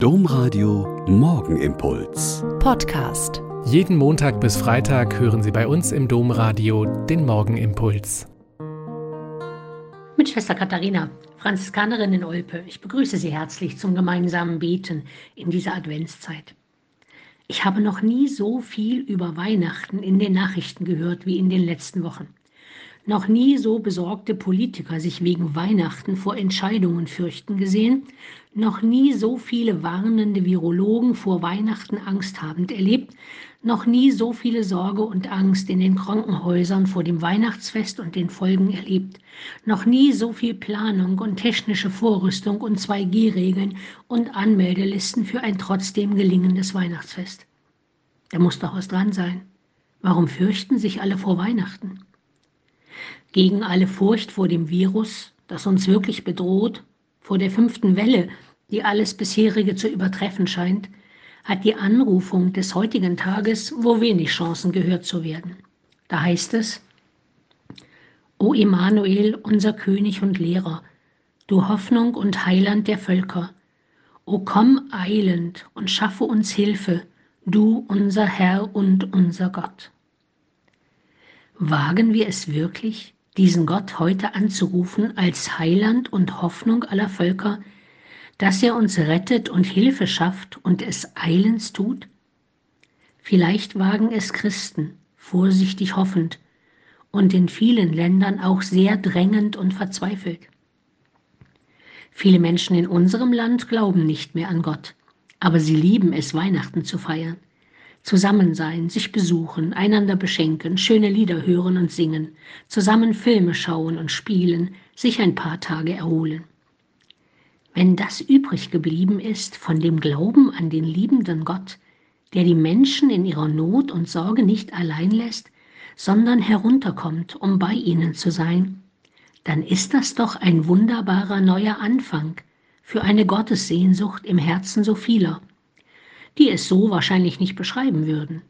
Domradio Morgenimpuls. Podcast. Jeden Montag bis Freitag hören Sie bei uns im Domradio den Morgenimpuls. Mit Schwester Katharina, Franziskanerin in Olpe. Ich begrüße Sie herzlich zum gemeinsamen Beten in dieser Adventszeit. Ich habe noch nie so viel über Weihnachten in den Nachrichten gehört wie in den letzten Wochen. Noch nie so besorgte Politiker sich wegen Weihnachten vor Entscheidungen fürchten gesehen, noch nie so viele warnende Virologen vor Weihnachten Angst habend erlebt, noch nie so viele Sorge und Angst in den Krankenhäusern vor dem Weihnachtsfest und den Folgen erlebt, noch nie so viel Planung und technische Vorrüstung und 2G-Regeln und Anmeldelisten für ein trotzdem gelingendes Weihnachtsfest. Da muss doch was dran sein. Warum fürchten sich alle vor Weihnachten? Gegen alle Furcht vor dem Virus, das uns wirklich bedroht, vor der fünften Welle, die alles bisherige zu übertreffen scheint, hat die Anrufung des heutigen Tages wo wenig Chancen gehört zu werden. Da heißt es, O Emanuel, unser König und Lehrer, du Hoffnung und Heiland der Völker, O komm eilend und schaffe uns Hilfe, du unser Herr und unser Gott. Wagen wir es wirklich, diesen Gott heute anzurufen als Heiland und Hoffnung aller Völker, dass er uns rettet und Hilfe schafft und es eilends tut? Vielleicht wagen es Christen, vorsichtig hoffend und in vielen Ländern auch sehr drängend und verzweifelt. Viele Menschen in unserem Land glauben nicht mehr an Gott, aber sie lieben es, Weihnachten zu feiern. Zusammen sein, sich besuchen, einander beschenken, schöne Lieder hören und singen, zusammen Filme schauen und spielen, sich ein paar Tage erholen. Wenn das übrig geblieben ist von dem Glauben an den liebenden Gott, der die Menschen in ihrer Not und Sorge nicht allein lässt, sondern herunterkommt, um bei ihnen zu sein, dann ist das doch ein wunderbarer neuer Anfang für eine Gottessehnsucht im Herzen so vieler die es so wahrscheinlich nicht beschreiben würden,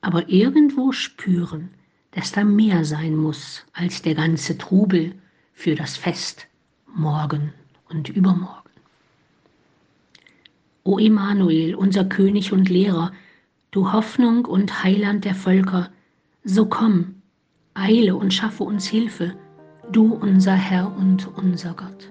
aber irgendwo spüren, dass da mehr sein muss als der ganze Trubel für das Fest morgen und übermorgen. O Emanuel, unser König und Lehrer, du Hoffnung und Heiland der Völker, so komm, eile und schaffe uns Hilfe, du unser Herr und unser Gott.